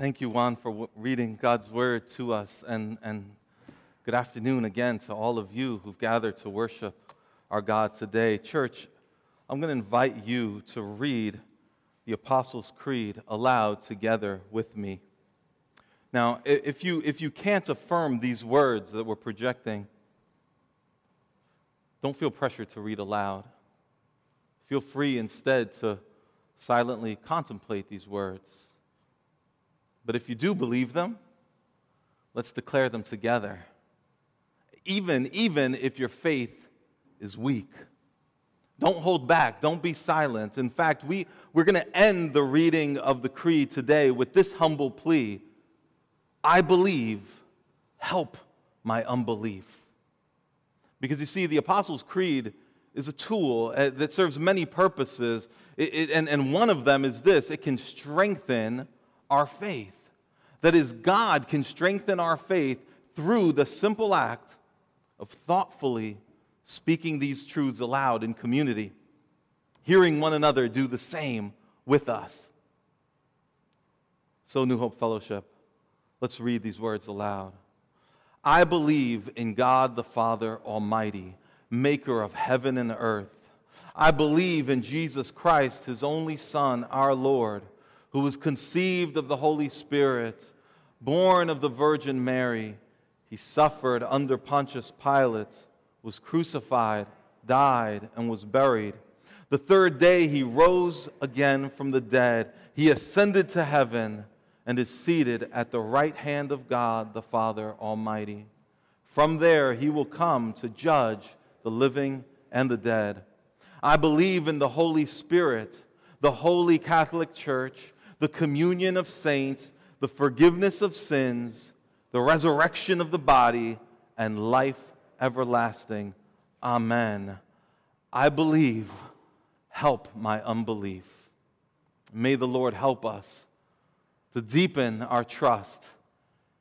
Thank you, Juan, for reading God's word to us. And, and good afternoon again to all of you who've gathered to worship our God today. Church, I'm going to invite you to read the Apostles' Creed aloud together with me. Now, if you, if you can't affirm these words that we're projecting, don't feel pressure to read aloud. Feel free instead to silently contemplate these words. But if you do believe them, let's declare them together. Even, even if your faith is weak. Don't hold back. Don't be silent. In fact, we, we're going to end the reading of the creed today with this humble plea I believe, help my unbelief. Because you see, the Apostles' Creed is a tool uh, that serves many purposes, it, it, and, and one of them is this it can strengthen our faith. That is, God can strengthen our faith through the simple act of thoughtfully speaking these truths aloud in community, hearing one another do the same with us. So, New Hope Fellowship, let's read these words aloud. I believe in God the Father Almighty, maker of heaven and earth. I believe in Jesus Christ, his only Son, our Lord who was conceived of the Holy Spirit, born of the Virgin Mary. He suffered under Pontius Pilate, was crucified, died, and was buried. The third day he rose again from the dead. He ascended to heaven and is seated at the right hand of God the Father Almighty. From there he will come to judge the living and the dead. I believe in the Holy Spirit, the holy Catholic Church the communion of saints, the forgiveness of sins, the resurrection of the body, and life everlasting. Amen. I believe. Help my unbelief. May the Lord help us to deepen our trust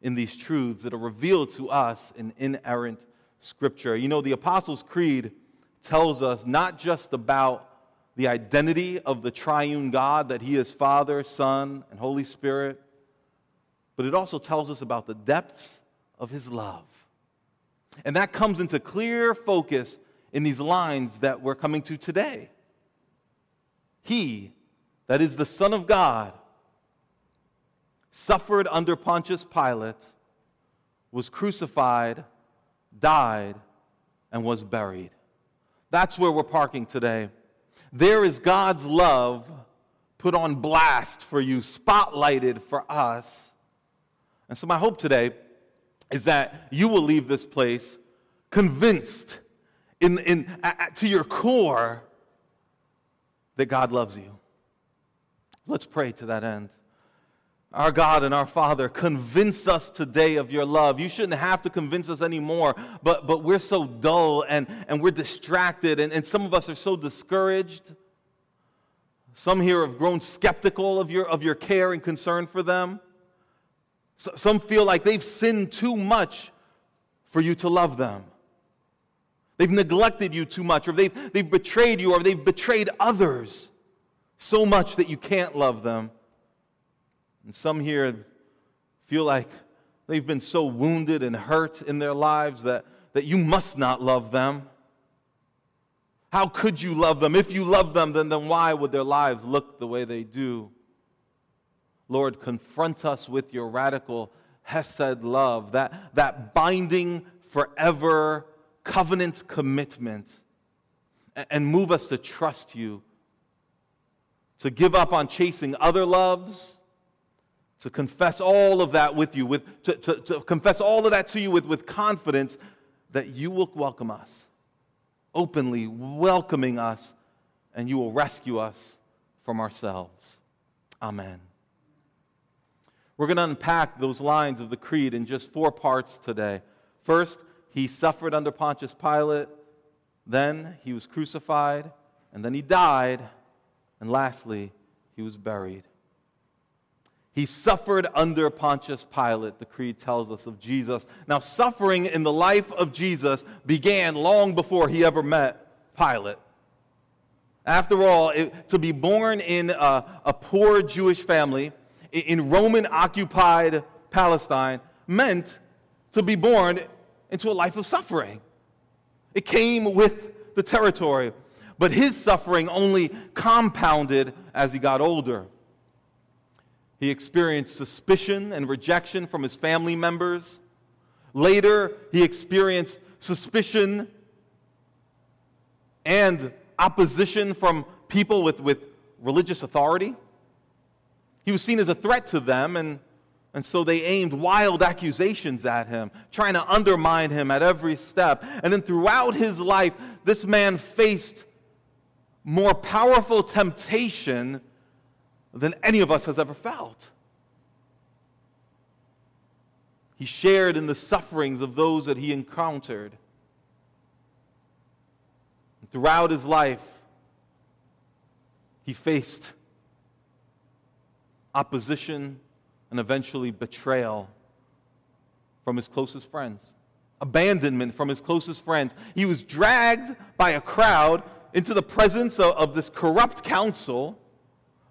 in these truths that are revealed to us in inerrant Scripture. You know, the Apostles' Creed tells us not just about the identity of the triune God, that He is Father, Son, and Holy Spirit, but it also tells us about the depths of His love. And that comes into clear focus in these lines that we're coming to today. He, that is the Son of God, suffered under Pontius Pilate, was crucified, died, and was buried. That's where we're parking today. There is God's love put on blast for you, spotlighted for us. And so, my hope today is that you will leave this place convinced in, in, to your core that God loves you. Let's pray to that end. Our God and our Father, convince us today of your love. You shouldn't have to convince us anymore, but, but we're so dull and, and we're distracted, and, and some of us are so discouraged. Some here have grown skeptical of your, of your care and concern for them. So, some feel like they've sinned too much for you to love them. They've neglected you too much, or they've, they've betrayed you, or they've betrayed others so much that you can't love them. And some here feel like they've been so wounded and hurt in their lives that, that you must not love them. How could you love them? If you love them, then, then why would their lives look the way they do? Lord, confront us with your radical Hesed love, that, that binding forever covenant commitment, and move us to trust you, to give up on chasing other loves to confess all of that with you, with, to, to, to confess all of that to you with, with confidence that you will welcome us, openly welcoming us, and you will rescue us from ourselves. Amen. We're going to unpack those lines of the creed in just four parts today. First, he suffered under Pontius Pilate, then he was crucified, and then he died, and lastly, he was buried. He suffered under Pontius Pilate, the creed tells us of Jesus. Now, suffering in the life of Jesus began long before he ever met Pilate. After all, it, to be born in a, a poor Jewish family in Roman occupied Palestine meant to be born into a life of suffering. It came with the territory. But his suffering only compounded as he got older. He experienced suspicion and rejection from his family members. Later, he experienced suspicion and opposition from people with, with religious authority. He was seen as a threat to them, and, and so they aimed wild accusations at him, trying to undermine him at every step. And then throughout his life, this man faced more powerful temptation than any of us has ever felt. He shared in the sufferings of those that he encountered. throughout his life, he faced opposition and eventually betrayal from his closest friends, abandonment from his closest friends. He was dragged by a crowd into the presence of, of this corrupt council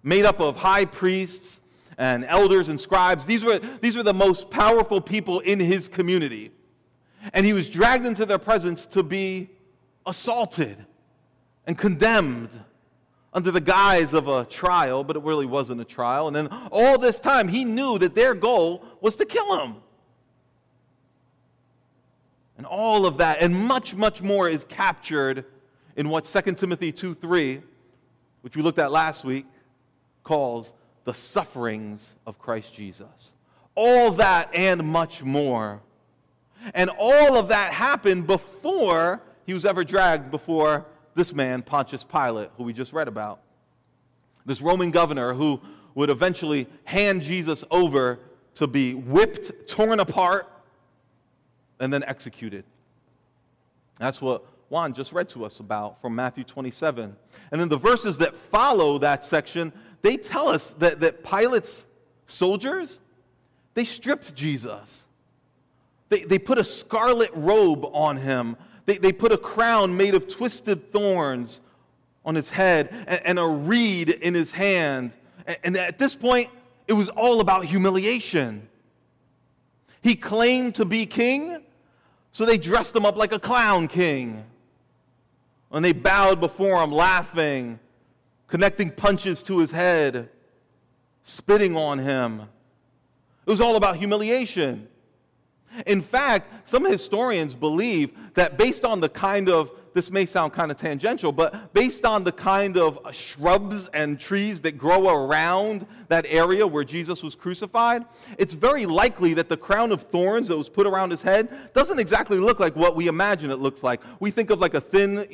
made up of high priests and elders and scribes. These were, these were the most powerful people in his community. And he was dragged into their presence to be assaulted and condemned under the guise of a trial, but it really wasn't a trial. And then all this time, he knew that their goal was to kill him. And all of that, and much, much more, is captured in what 2 Timothy 2 3, which we looked at last week, calls the sufferings of Christ Jesus. All that and much more. And all of that happened before he was ever dragged before this man, Pontius Pilate, who we just read about. This Roman governor who would eventually hand Jesus over to be whipped, torn apart, and then executed. That's what Juan just read to us about from Matthew 27. And then the verses that follow that section, they tell us that, that Pilate's soldiers, they stripped Jesus. They, they put a scarlet robe on him. They, they put a crown made of twisted thorns on his head and, and a reed in his hand. And, and at this point, it was all about humiliation. He claimed to be king, so they dressed him up like a clown king. And they bowed before him, laughing, connecting punches to his head, spitting on him. It was all about humiliation. In fact, some historians believe that based on the kind of, this may sound kind of tangential, but based on the kind of shrubs and trees that grow around that area where Jesus was crucified, it's very likely that the crown of thorns that was put around his head doesn't exactly look like what we imagine it looks like. We think of like a thin,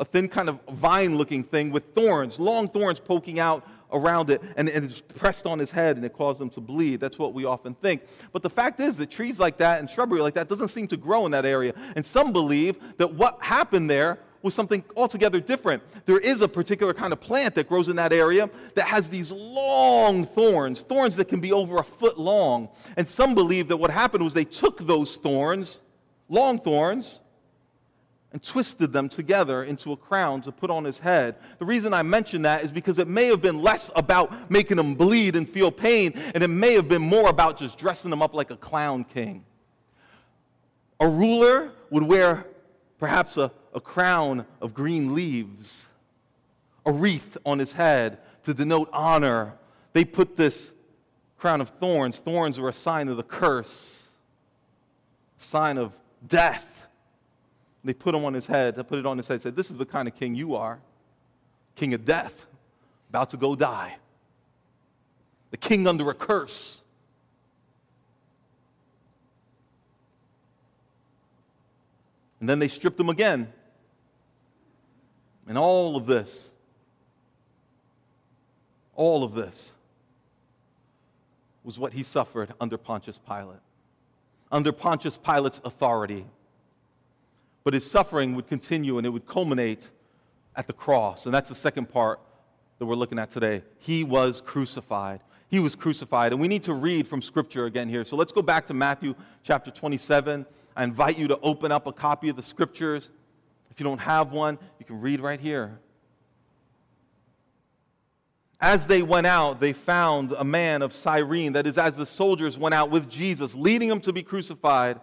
a thin kind of vine looking thing with thorns, long thorns poking out around it and, and it's pressed on his head and it caused him to bleed. That's what we often think. But the fact is that trees like that and shrubbery like that doesn't seem to grow in that area. And some believe that what happened there was something altogether different. There is a particular kind of plant that grows in that area that has these long thorns, thorns that can be over a foot long. And some believe that what happened was they took those thorns, long thorns, and twisted them together into a crown to put on his head. The reason I mention that is because it may have been less about making him bleed and feel pain, and it may have been more about just dressing him up like a clown king. A ruler would wear perhaps a, a crown of green leaves, a wreath on his head to denote honor. They put this crown of thorns, thorns were a sign of the curse, a sign of death they put him on his head. They put it on his head. Said, "This is the kind of king you are, king of death, about to go die, the king under a curse." And then they stripped him again. And all of this, all of this was what he suffered under Pontius Pilate, under Pontius Pilate's authority. But his suffering would continue and it would culminate at the cross. And that's the second part that we're looking at today. He was crucified. He was crucified. And we need to read from Scripture again here. So let's go back to Matthew chapter 27. I invite you to open up a copy of the Scriptures. If you don't have one, you can read right here. As they went out, they found a man of Cyrene, that is, as the soldiers went out with Jesus, leading him to be crucified.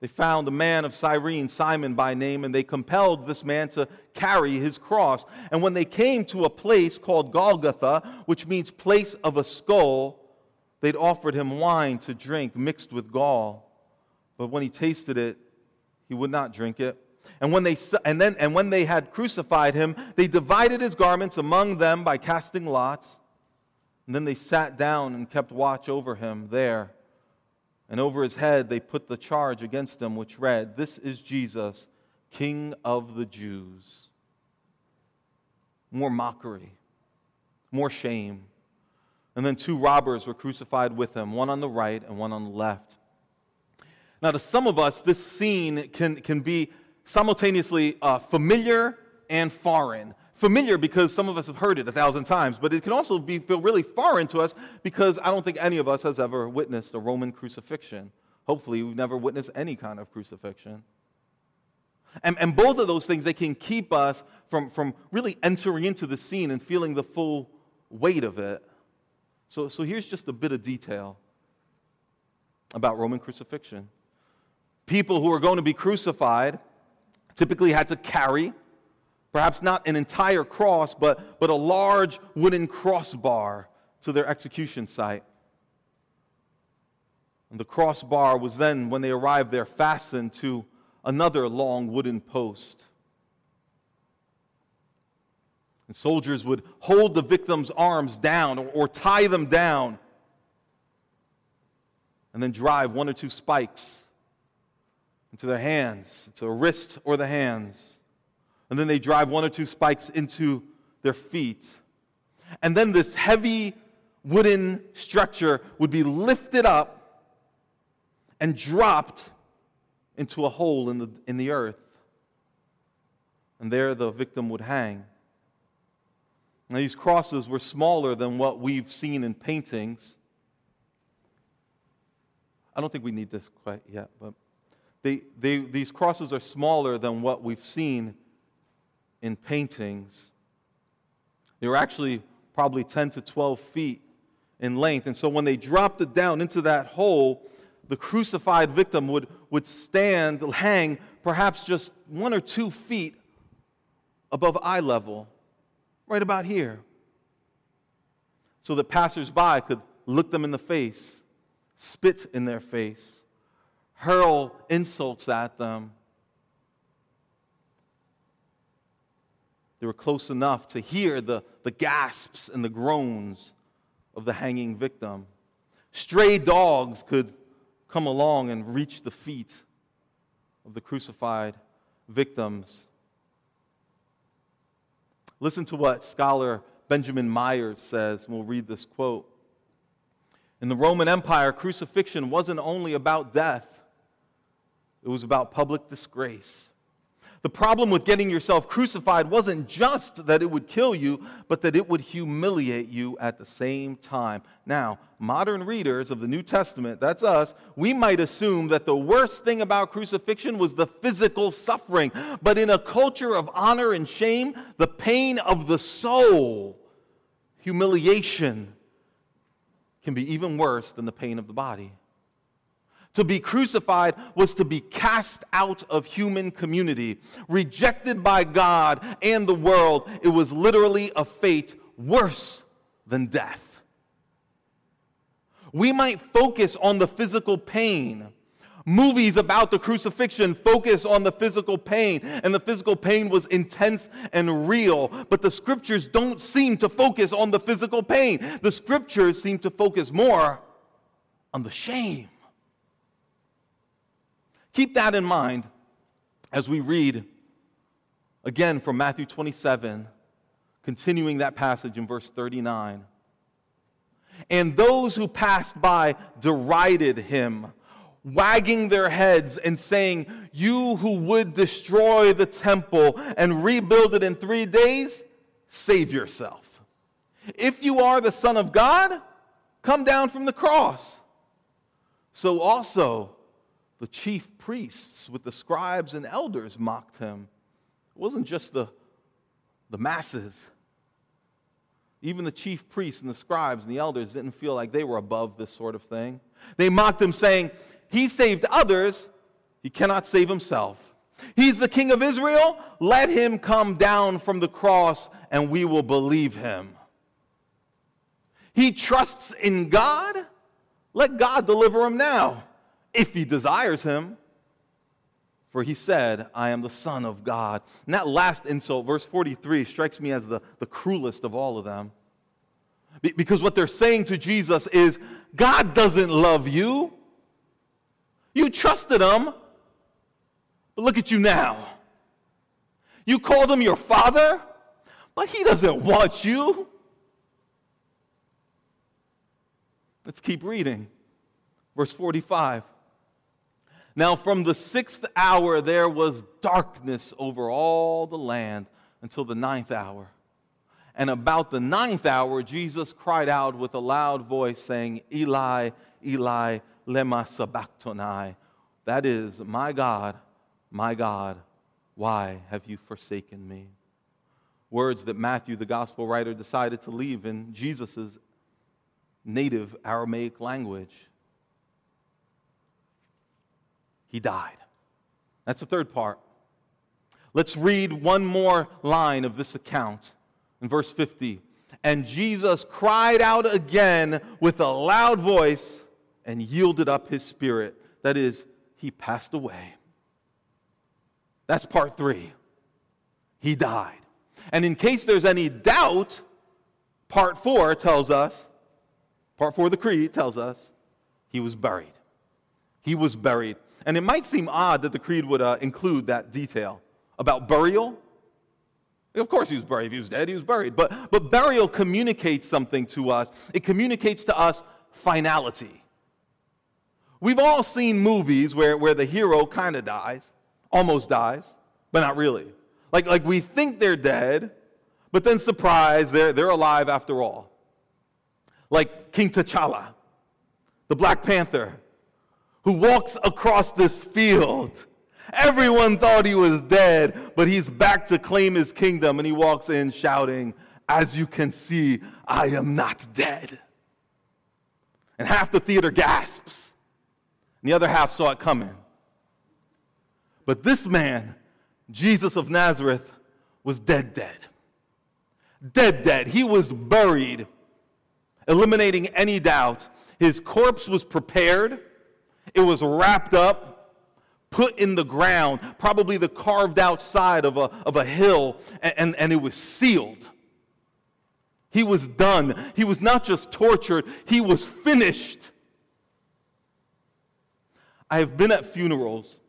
They found a man of Cyrene, Simon by name, and they compelled this man to carry his cross. And when they came to a place called Golgotha, which means place of a skull, they'd offered him wine to drink mixed with gall. But when he tasted it, he would not drink it. And when they, and then, and when they had crucified him, they divided his garments among them by casting lots. And then they sat down and kept watch over him there. And over his head they put the charge against him, which read, This is Jesus, King of the Jews. More mockery, more shame. And then two robbers were crucified with him, one on the right and one on the left. Now, to some of us, this scene can, can be simultaneously uh, familiar and foreign. Familiar because some of us have heard it a thousand times, but it can also be, feel really foreign to us because I don't think any of us has ever witnessed a Roman crucifixion. Hopefully, we've never witnessed any kind of crucifixion. And, and both of those things, they can keep us from, from really entering into the scene and feeling the full weight of it. So, so here's just a bit of detail about Roman crucifixion. People who are going to be crucified typically had to carry, perhaps not an entire cross, but, but a large wooden crossbar to their execution site. And the crossbar was then, when they arrived there, fastened to another long wooden post. And soldiers would hold the victim's arms down or, or, tie them down and then drive one or two spikes into their hands, into the wrist or the hands. And then they drive one or two spikes into their feet. And then this heavy wooden structure would be lifted up and dropped into a hole in the, in the earth. And there the victim would hang. Now, these crosses were smaller than what we've seen in paintings. I don't think we need this quite yet, but they, they, these crosses are smaller than what we've seen in paintings. They were actually probably 10 to 12 feet in length. And so when they dropped it down into that hole, the crucified victim would, would stand, hang perhaps just one or two feet above eye level, right about here, so that passersby could look them in the face, spit in their face, hurl insults at them. They were close enough to hear the, the gasps and the groans of the hanging victim. Stray dogs could come along and reach the feet of the crucified victims. Listen to what scholar Benjamin Myers says, and we'll read this quote. In the Roman Empire, crucifixion wasn't only about death, it was about public disgrace. The problem with getting yourself crucified wasn't just that it would kill you, but that it would humiliate you at the same time. Now, modern readers of the New Testament, that's us, we might assume that the worst thing about crucifixion was the physical suffering. But in a culture of honor and shame, the pain of the soul, humiliation, can be even worse than the pain of the body. To be crucified was to be cast out of human community, rejected by God and the world. It was literally a fate worse than death. We might focus on the physical pain. Movies about the crucifixion focus on the physical pain, and the physical pain was intense and real. But the scriptures don't seem to focus on the physical pain. The scriptures seem to focus more on the shame. Keep that in mind as we read again from Matthew 27, continuing that passage in verse 39. And those who passed by derided him, wagging their heads and saying, You who would destroy the temple and rebuild it in three days, save yourself. If you are the Son of God, come down from the cross. So also, the chief priests with the scribes and elders mocked him. It wasn't just the, the masses. Even the chief priests and the scribes and the elders didn't feel like they were above this sort of thing. They mocked him, saying, He saved others, he cannot save himself. He's the king of Israel. Let him come down from the cross and we will believe him. He trusts in God. Let God deliver him now, if he desires him. For he said, I am the Son of God. And that last insult, verse 43, strikes me as the, the cruelest of all of them. Because what they're saying to Jesus is, God doesn't love you. You trusted him, but look at you now. You called him your father, but he doesn't want you. Let's keep reading. Verse 45. Now, from the sixth hour, there was darkness over all the land until the ninth hour. And about the ninth hour, Jesus cried out with a loud voice, saying, Eli, Eli, lema sabachthani. That is, my God, my God, why have you forsaken me? Words that Matthew, the gospel writer, decided to leave in Jesus' native Aramaic language. He died. That's the third part. Let's read one more line of this account in verse 50. And Jesus cried out again with a loud voice and yielded up his spirit. That is, he passed away. That's part three. He died. And in case there's any doubt, part four tells us, part four of the creed tells us, he was buried. He was buried. And it might seem odd that the creed would uh, include that detail about burial. Of course, he was buried. If he was dead, he was buried. But, but burial communicates something to us. It communicates to us finality. We've all seen movies where, where the hero kind of dies almost dies, but not really. Like, like we think they're dead, but then surprise, they're, they're alive after all. Like King T'Challa, the Black Panther, who walks across this field. Everyone thought he was dead, but he's back to claim his kingdom, and he walks in shouting, As you can see, I am not dead. And half the theater gasps, and the other half saw it coming. But this man, Jesus of Nazareth, was dead, dead. Dead, dead. He was buried, eliminating any doubt. His corpse was prepared, it was wrapped up, put in the ground, probably the carved out side of a, of a hill, and, and it was sealed. He was done. He was not just tortured, he was finished. I have been at funerals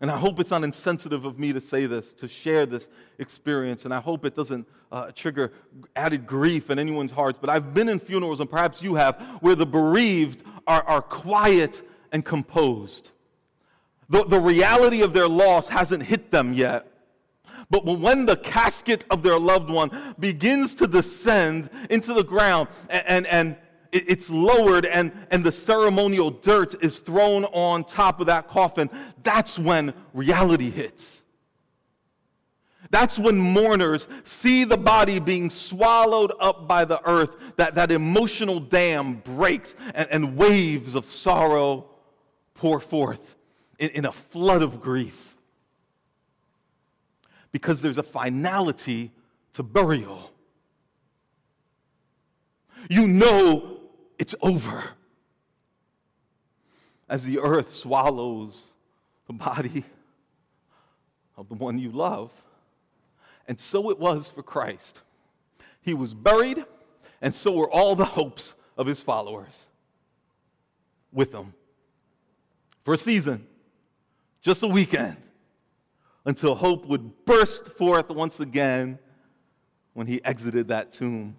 and I hope it's not insensitive of me to say this, to share this experience, and I hope it doesn't uh, trigger added grief in anyone's hearts. But I've been in funerals, and perhaps you have, where the bereaved are, are quiet and composed. The, the reality of their loss hasn't hit them yet. But when the casket of their loved one begins to descend into the ground and, and, and it's lowered and, and the ceremonial dirt is thrown on top of that coffin, that's when reality hits. That's when mourners see the body being swallowed up by the earth, that, that emotional dam breaks and, and waves of sorrow pour forth in, in a flood of grief. Because there's a finality to burial. You know it's over. As the earth swallows the body of the one you love. And so it was for Christ. He was buried, and so were all the hopes of his followers with him for a season, just a weekend, until hope would burst forth once again when he exited that tomb.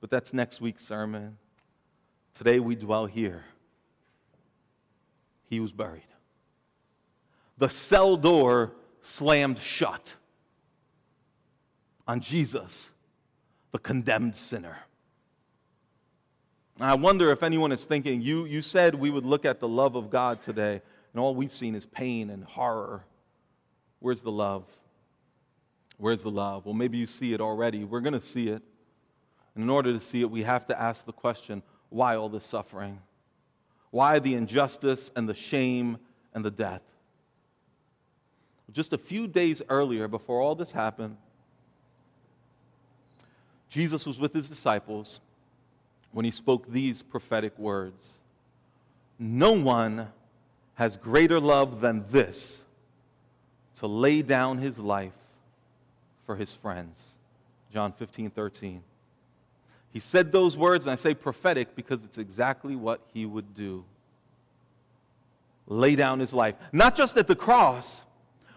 But that's next week's sermon. Today we dwell here. He was buried. The cell door slammed shut on Jesus, the condemned sinner. I wonder if anyone is thinking, you, you said we would look at the love of God today, and all we've seen is pain and horror. Where's the love? Where's the love? Well, maybe you see it already. We're going to see it. And in order to see it, we have to ask the question why all this suffering? Why the injustice and the shame and the death? Just a few days earlier, before all this happened, Jesus was with his disciples when he spoke these prophetic words No one has greater love than this to lay down his life for his friends. John 15, 13. He said those words, and I say prophetic because it's exactly what he would do lay down his life. Not just at the cross,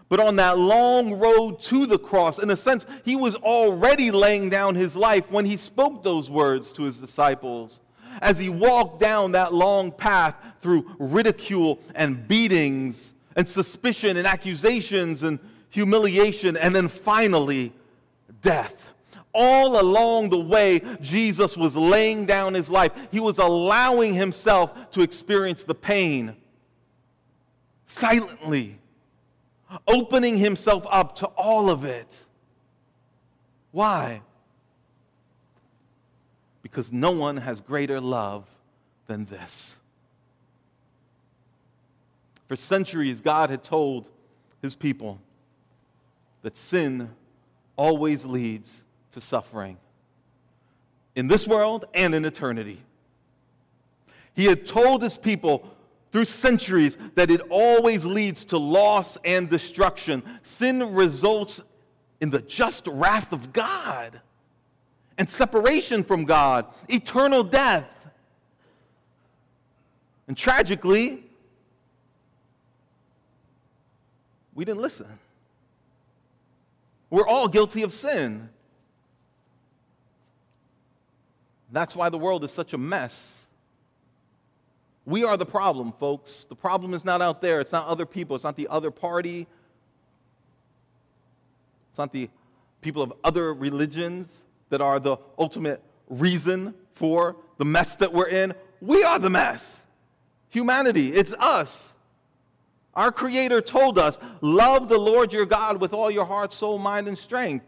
but on that long road to the cross. In a sense, he was already laying down his life when he spoke those words to his disciples as he walked down that long path through ridicule and beatings and suspicion and accusations and humiliation and then finally death. All along the way, Jesus was laying down his life. He was allowing himself to experience the pain silently, opening himself up to all of it. Why? because no one has greater love than this. For centuries, God had told his people that sin always leads to suffering in this world and in eternity. He had told his people through centuries that it always leads to loss and destruction. Sin results in the just wrath of God and separation from God, eternal death. And tragically, we didn't listen. We're all guilty of sin. That's why the world is such a mess. We are the problem, folks. The problem is not out there. It's not other people. It's not the other party. It's not the people of other religions that are the ultimate reason for the mess that we're in. We are the mess. Humanity, it's us. Our Creator told us, Love the Lord your God with all your heart, soul, mind, and strength,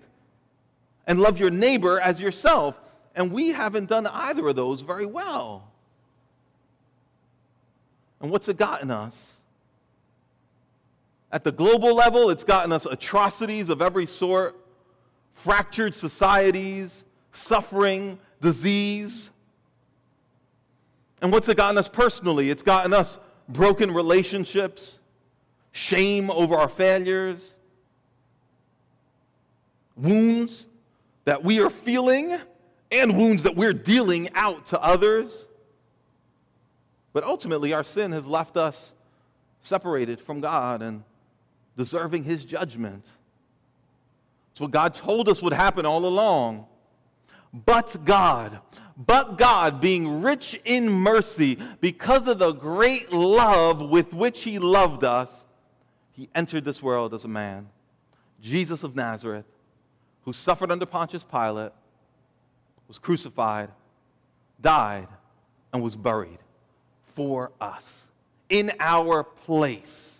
and love your neighbor as yourself. And we haven't done either of those very well. And what's it gotten us? At the global level, it's gotten us atrocities of every sort fractured societies, suffering, disease. And what's it gotten us personally? It's gotten us broken relationships, shame over our failures, wounds that we are feeling, and wounds that we're dealing out to others. But ultimately, our sin has left us separated from God and deserving His judgment. It's what God told us would happen all along. But God, but God, being rich in mercy, because of the great love with which He loved us, He entered this world as a man, Jesus of Nazareth, who suffered under Pontius Pilate, was crucified, died, and was buried for us in our place.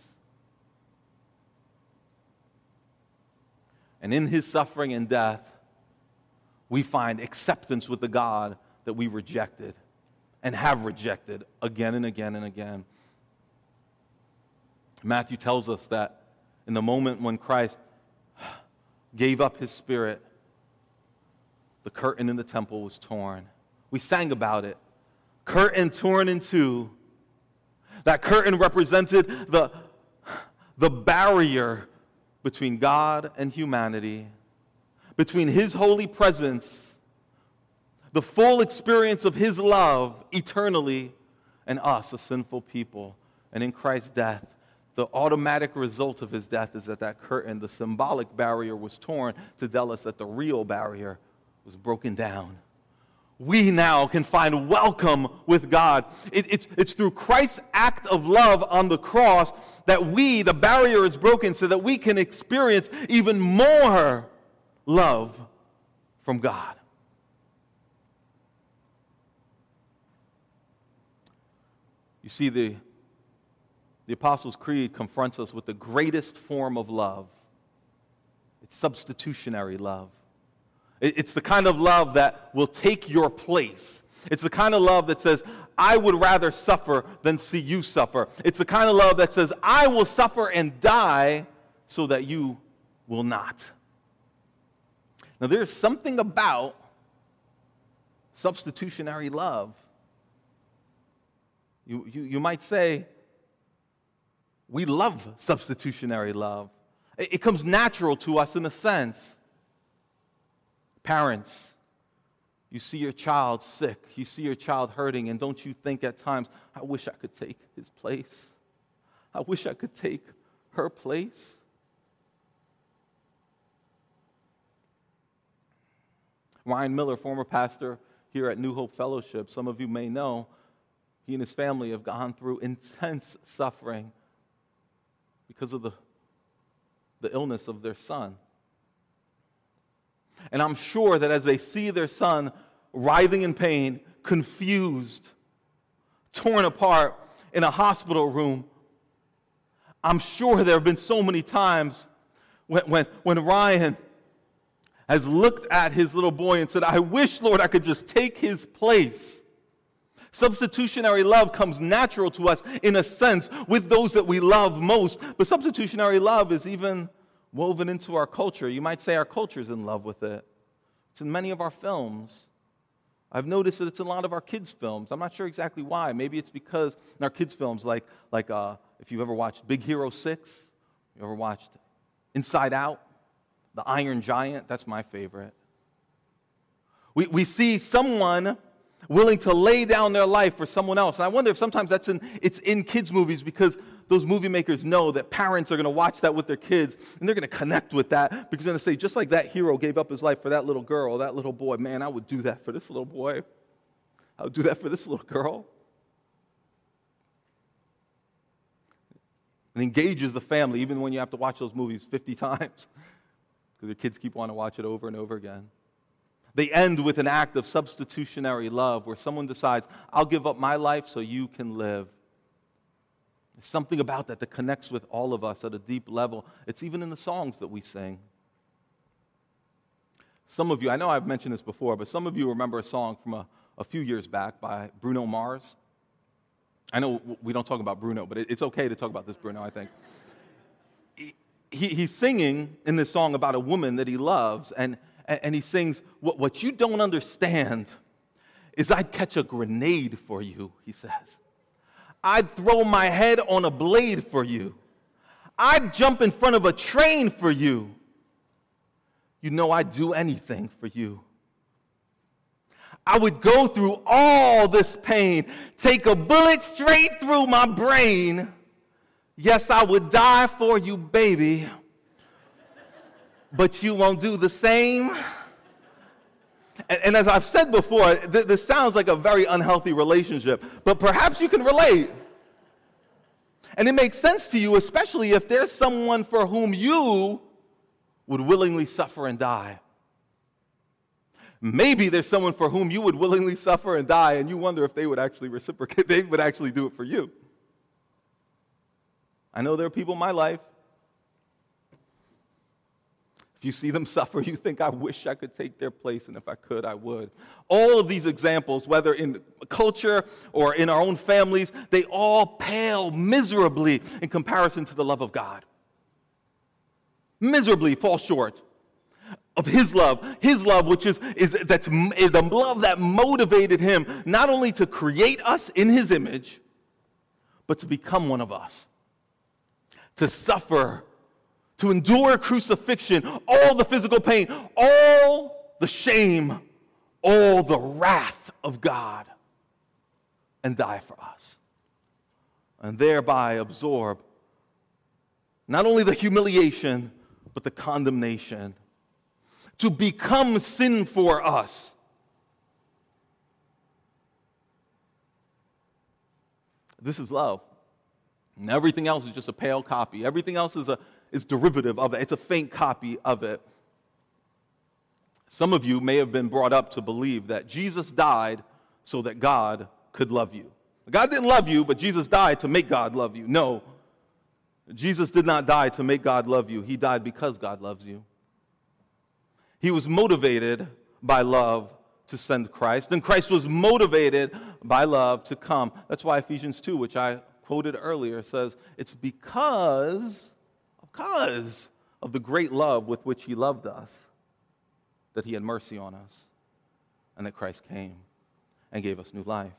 And in his suffering and death, we find acceptance with the God that we rejected and have rejected again and again and again. Matthew tells us that in the moment when Christ gave up his spirit, the curtain in the temple was torn. We sang about it. Curtain torn in two. That curtain represented the, the barrier between God and humanity, between His holy presence, the full experience of His love eternally, and us, a sinful people. And in Christ's death, the automatic result of his death is that that curtain, the symbolic barrier, was torn to tell us that the real barrier was broken down we now can find welcome with God. It, it's, it's through Christ's act of love on the cross that we, the barrier is broken so that we can experience even more love from God. You see, the, the Apostles' Creed confronts us with the greatest form of love it's substitutionary love. It's the kind of love that will take your place. It's the kind of love that says, I would rather suffer than see you suffer. It's the kind of love that says, I will suffer and die so that you will not. Now, there's something about substitutionary love. You, you, you might say, we love substitutionary love. It, it comes natural to us in a sense. Parents, you see your child sick, you see your child hurting, and don't you think at times, I wish I could take his place? I wish I could take her place. Ryan Miller, former pastor here at New Hope Fellowship, some of you may know, he and his family have gone through intense suffering because of the, the illness of their son. And I'm sure that as they see their son writhing in pain, confused, torn apart in a hospital room, I'm sure there have been so many times when, when, when Ryan has looked at his little boy and said, I wish, Lord, I could just take his place. Substitutionary love comes natural to us in a sense with those that we love most, but substitutionary love is even woven into our culture. You might say our culture is in love with it. It's in many of our films. I've noticed that it's in a lot of our kids' films. I'm not sure exactly why. Maybe it's because in our kids' films, like, like uh, if you've ever watched Big Hero 6, you ever watched Inside Out, The Iron Giant, that's my favorite. We, we see someone willing to lay down their life for someone else. And I wonder if sometimes that's in, it's in kids' movies because those movie makers know that parents are going to watch that with their kids and they're going to connect with that because they're going to say, just like that hero gave up his life for that little girl, that little boy, man, I would do that for this little boy. I would do that for this little girl. It engages the family even when you have to watch those movies 50 times because your kids keep wanting to watch it over and over again. They end with an act of substitutionary love where someone decides, I'll give up my life so you can live. There's something about that that connects with all of us at a deep level. It's even in the songs that we sing. Some of you, I know I've mentioned this before, but some of you remember a song from a, a few years back by Bruno Mars. I know we don't talk about Bruno, but it's okay to talk about this Bruno, I think. He, he's singing in this song about a woman that he loves, and and he sings, what, what you don't understand is I'd catch a grenade for you, he says. I'd throw my head on a blade for you. I'd jump in front of a train for you. You know, I'd do anything for you. I would go through all this pain, take a bullet straight through my brain. Yes, I would die for you, baby but you won't do the same. And, and as I've said before, th- this sounds like a very unhealthy relationship, but perhaps you can relate. And it makes sense to you, especially if there's someone for whom you would willingly suffer and die. Maybe there's someone for whom you would willingly suffer and die, and you wonder if they would actually reciprocate, they would actually do it for you. I know there are people in my life if you see them suffer, you think, I wish I could take their place, and if I could, I would. All of these examples, whether in culture or in our own families, they all pale miserably in comparison to the love of God. Miserably fall short of his love his love which is, is that's is the love that motivated him not only to create us in his image but to become one of us to suffer to endure crucifixion, all the physical pain, all the shame, all the wrath of God, and die for us. And thereby absorb not only the humiliation, but the condemnation. To become sin for us. This is love. And everything else is just a pale copy. Everything else is a is derivative of it, it's a faint copy of it. Some of you may have been brought up to believe that Jesus died so that God could love you. God didn't love you, but Jesus died to make God love you. No, Jesus did not die to make God love you, He died because God loves you. He was motivated by love to send Christ, and Christ was motivated by love to come. That's why Ephesians 2, which I quoted earlier, says it's because, because of the great love with which He loved us that He had mercy on us and that Christ came and gave us new life.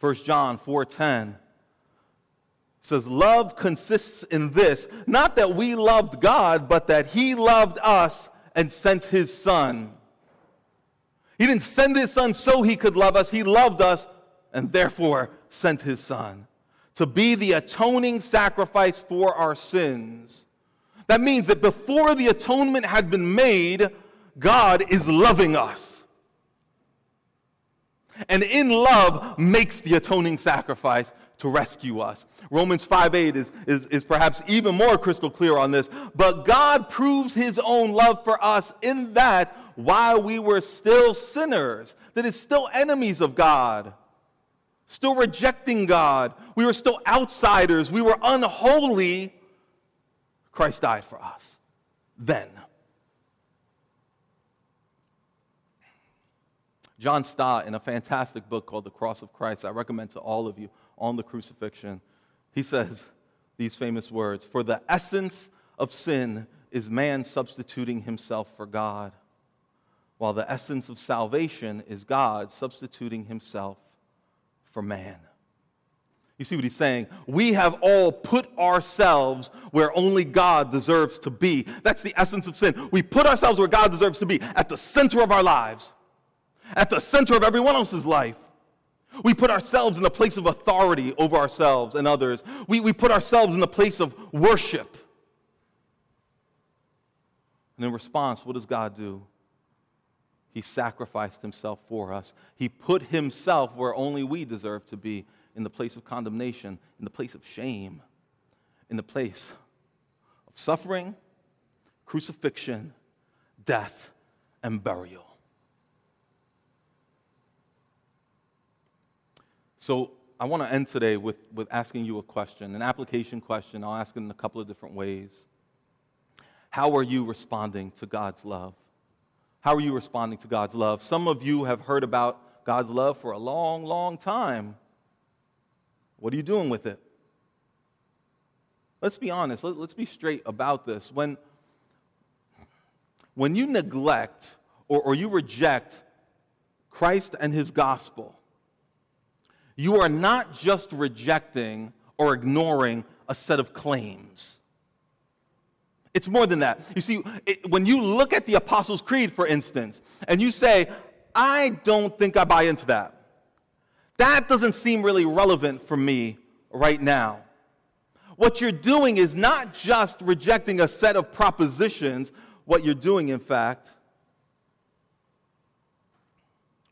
1 John 4:10 says love consists in this not that we loved God but that he loved us and sent his son. He didn't send his son so he could love us. He loved us and therefore sent his son to be the atoning sacrifice for our sins that means that before the atonement had been made God is loving us and in love makes the atoning sacrifice to rescue us. Romans 5 8 is, is, is perhaps even more crystal clear on this. But God proves his own love for us in that while we were still sinners, that is, still enemies of God, still rejecting God, we were still outsiders, we were unholy, Christ died for us. Then. John Stott, in a fantastic book called The Cross of Christ, I recommend to all of you on the crucifixion, he says these famous words For the essence of sin is man substituting himself for God, while the essence of salvation is God substituting himself for man. You see what he's saying? We have all put ourselves where only God deserves to be. That's the essence of sin. We put ourselves where God deserves to be, at the center of our lives at the center of everyone else's life. We put ourselves in the place of authority over ourselves and others. We, we put ourselves in the place of worship. And in response, what does God do? He sacrificed himself for us. He put himself where only we deserve to be in the place of condemnation, in the place of shame, in the place of suffering, crucifixion, death, and burial. So I want to end today with, with asking you a question, an application question. I'll ask it in a couple of different ways. How are you responding to God's love? How are you responding to God's love? Some of you have heard about God's love for a long, long time. What are you doing with it? Let's be honest. Let, us be straight about this. When, when you neglect or, or you reject Christ and his gospel, you are not just rejecting or ignoring a set of claims. It's more than that. You see, it, when you look at the Apostles' Creed, for instance, and you say, I don't think I buy into that, that doesn't seem really relevant for me right now. What you're doing is not just rejecting a set of propositions, what you're doing, in fact,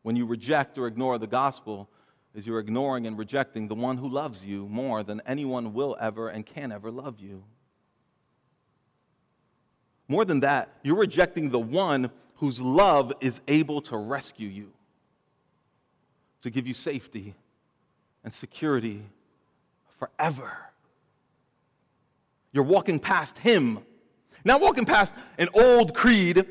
when you reject or ignore the gospel, is you're ignoring and rejecting the one who loves you more than anyone will ever and can ever love you. More than that, you're rejecting the one whose love is able to rescue you, to give you safety and security forever. You're walking past him, not walking past an old creed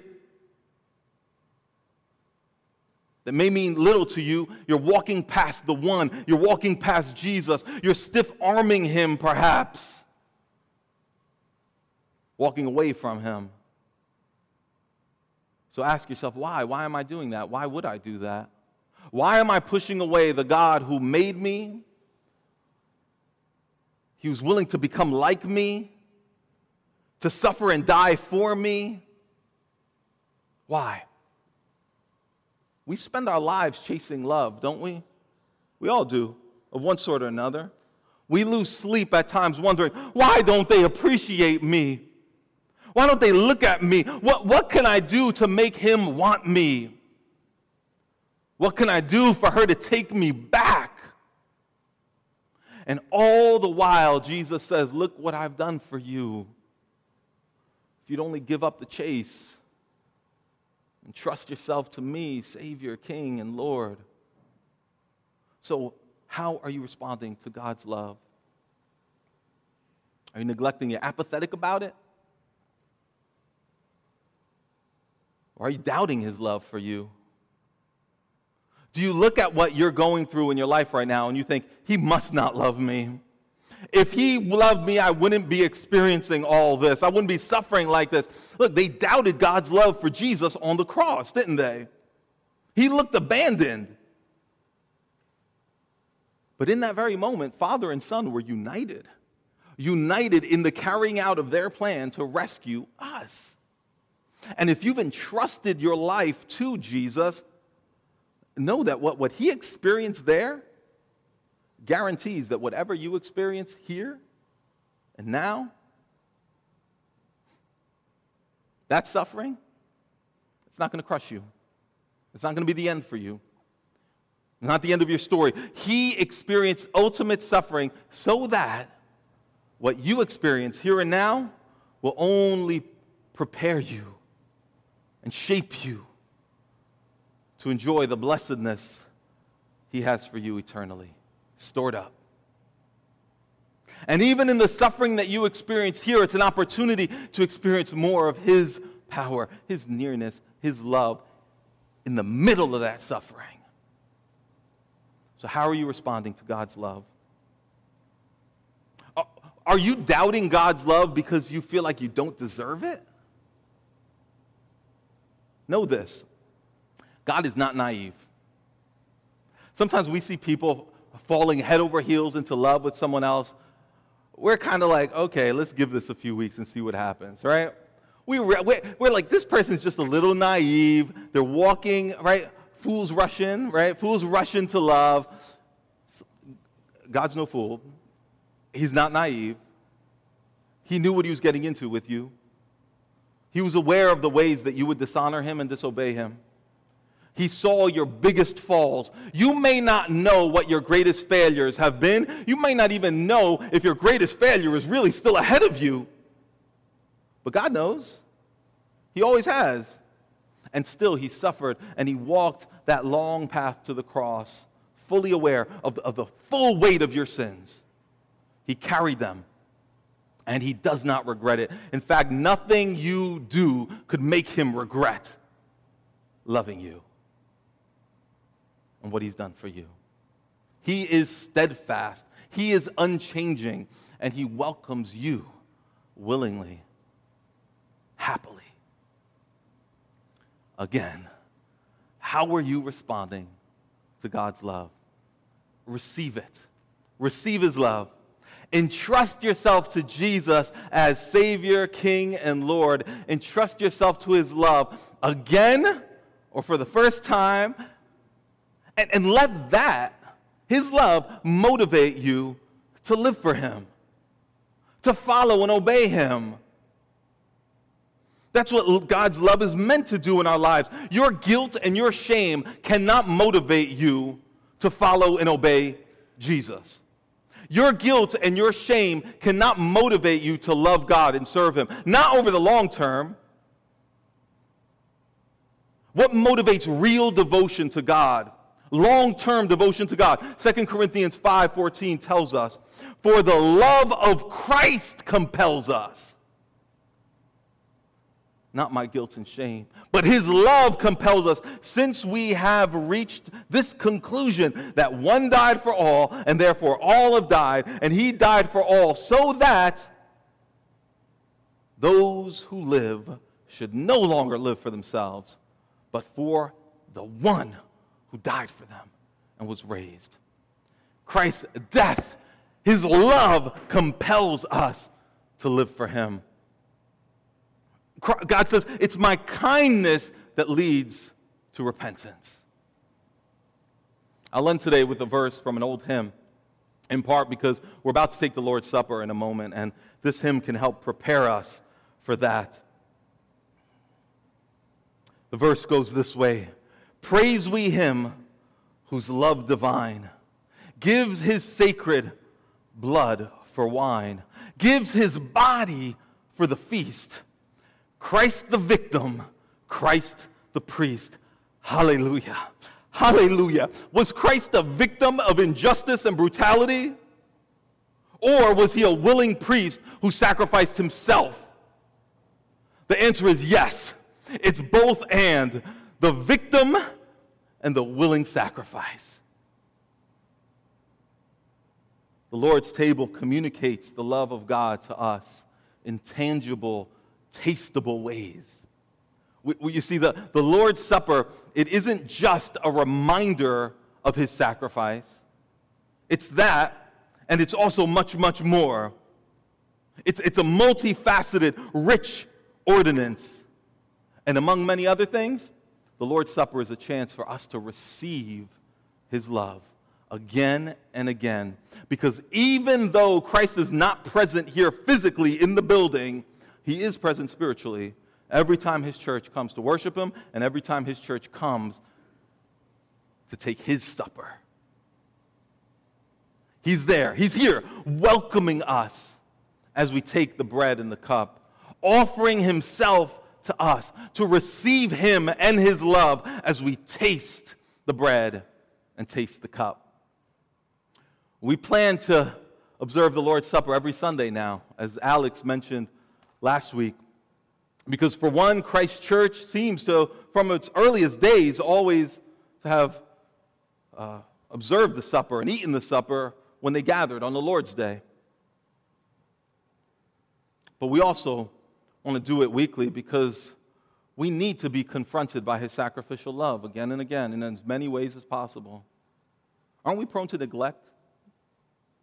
that may mean little to you, you're walking past the one. You're walking past Jesus. You're stiff arming him, perhaps, walking away from him. So ask yourself, why? Why am I doing that? Why would I do that? Why am I pushing away the God who made me? He was willing to become like me, to suffer and die for me. Why? We spend our lives chasing love, don't we? We all do, of one sort or another. We lose sleep at times wondering, why don't they appreciate me? Why don't they look at me? What, what can I do to make him want me? What can I do for her to take me back? And all the while, Jesus says, Look what I've done for you. If you'd only give up the chase, and trust yourself to me, Savior, King, and Lord. So, how are you responding to God's love? Are you neglecting it? Apathetic about it? Or are you doubting his love for you? Do you look at what you're going through in your life right now and you think, he must not love me? If he loved me, I wouldn't be experiencing all this. I wouldn't be suffering like this. Look, they doubted God's love for Jesus on the cross, didn't they? He looked abandoned. But in that very moment, father and son were united, united in the carrying out of their plan to rescue us. And if you've entrusted your life to Jesus, know that what, what he experienced there guarantees that whatever you experience here and now, that suffering, it's not going to crush you. It's not going to be the end for you. Not the end of your story. He experienced ultimate suffering so that what you experience here and now will only prepare you and shape you to enjoy the blessedness He has for you eternally, stored up. And even in the suffering that you experience here, it's an opportunity to experience more of His power, His nearness, His love in the middle of that suffering. So, how are you responding to God's love? Are you doubting God's love because you feel like you don't deserve it? Know this God is not naive. Sometimes we see people falling head over heels into love with someone else. We're kind of like, okay, let's give this a few weeks and see what happens, right? We, we're, we're like, this person's just a little naive. They're walking, right? Fools rushing, right? Fools rushing to love. God's no fool. He's not naive. He knew what he was getting into with you. He was aware of the ways that you would dishonor him and disobey him. He saw your biggest falls. You may not know what your greatest failures have been. You may not even know if your greatest failure is really still ahead of you. But God knows. He always has. And still, he suffered and he walked that long path to the cross, fully aware of, of the full weight of your sins. He carried them and he does not regret it. In fact, nothing you do could make him regret loving you and what he's done for you. He is steadfast, he is unchanging, and he welcomes you willingly, happily. Again, how are you responding to God's love? Receive it. Receive his love. Entrust yourself to Jesus as Savior, King, and Lord. Entrust yourself to His love again or for the first time. And, and let that, His love, motivate you to live for Him, to follow and obey Him. That's what God's love is meant to do in our lives. Your guilt and your shame cannot motivate you to follow and obey Jesus. Your guilt and your shame cannot motivate you to love God and serve Him, not over the long term. What motivates real devotion to God? Long-term devotion to God. 2 Corinthians 5:14 tells us, "For the love of Christ compels us." Not my guilt and shame. But his love compels us, since we have reached this conclusion that one died for all, and therefore all have died, and he died for all, so that those who live should no longer live for themselves, but for the one who died for them and was raised. Christ's death, his love compels us to live for him. God says, It's my kindness that leads to repentance. I'll end today with a verse from an old hymn, in part because we're about to take the Lord's Supper in a moment, and this hymn can help prepare us for that. The verse goes this way Praise we him whose love divine gives his sacred blood for wine, gives his body for the feast Christ the victim, Christ the priest. Hallelujah. Hallelujah. Was Christ a victim of injustice and brutality? Or was he a willing priest who sacrificed himself? The answer is yes. It's both and the victim and the willing sacrifice. The Lord's table communicates the love of God to us in tangible, tastable ways. You see, the, the Lord's Supper, it isn't just a reminder of his sacrifice. It's that, and it's also much, much more. It's, it's a multifaceted, rich ordinance. And among many other things, the Lord's Supper is a chance for us to receive his love again and again. Because even though Christ is not present here physically in the building, he is present spiritually every time his church comes to worship him and every time his church comes to take his supper. He's there, he's here, welcoming us as we take the bread and the cup, offering himself to us to receive him and his love as we taste the bread and taste the cup. We plan to observe the Lord's Supper every Sunday now, as Alex mentioned last week. Because, for one, Christ Church seems to, from its earliest days, always to have uh, observed the supper and eaten the supper when they gathered on the Lord's Day. But we also want to do it weekly because we need to be confronted by his sacrificial love again and again in as many ways as possible. Aren't we prone to neglect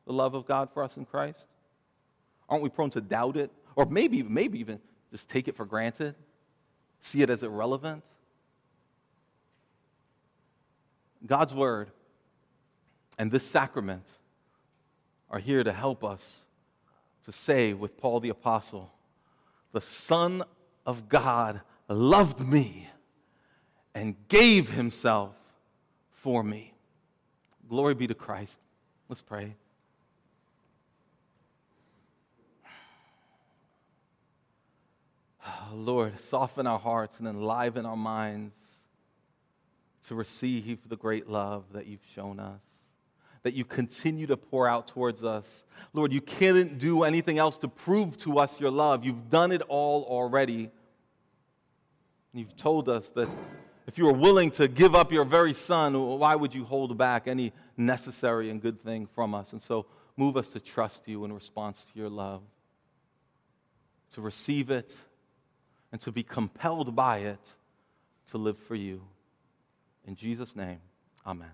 the love of God for us in Christ? Aren't we prone to doubt it? Or maybe, maybe even just take it for granted? See it as irrelevant? God's Word and this sacrament are here to help us to say with Paul the Apostle, the Son of God loved me and gave himself for me. Glory be to Christ. Let's pray. Lord, soften our hearts and enliven our minds to receive the great love that you've shown us, that you continue to pour out towards us. Lord, you can't do anything else to prove to us your love. You've done it all already. You've told us that if you were willing to give up your very son, why would you hold back any necessary and good thing from us? And so move us to trust you in response to your love, to receive it and to be compelled by it to live for you. In Jesus' name, amen.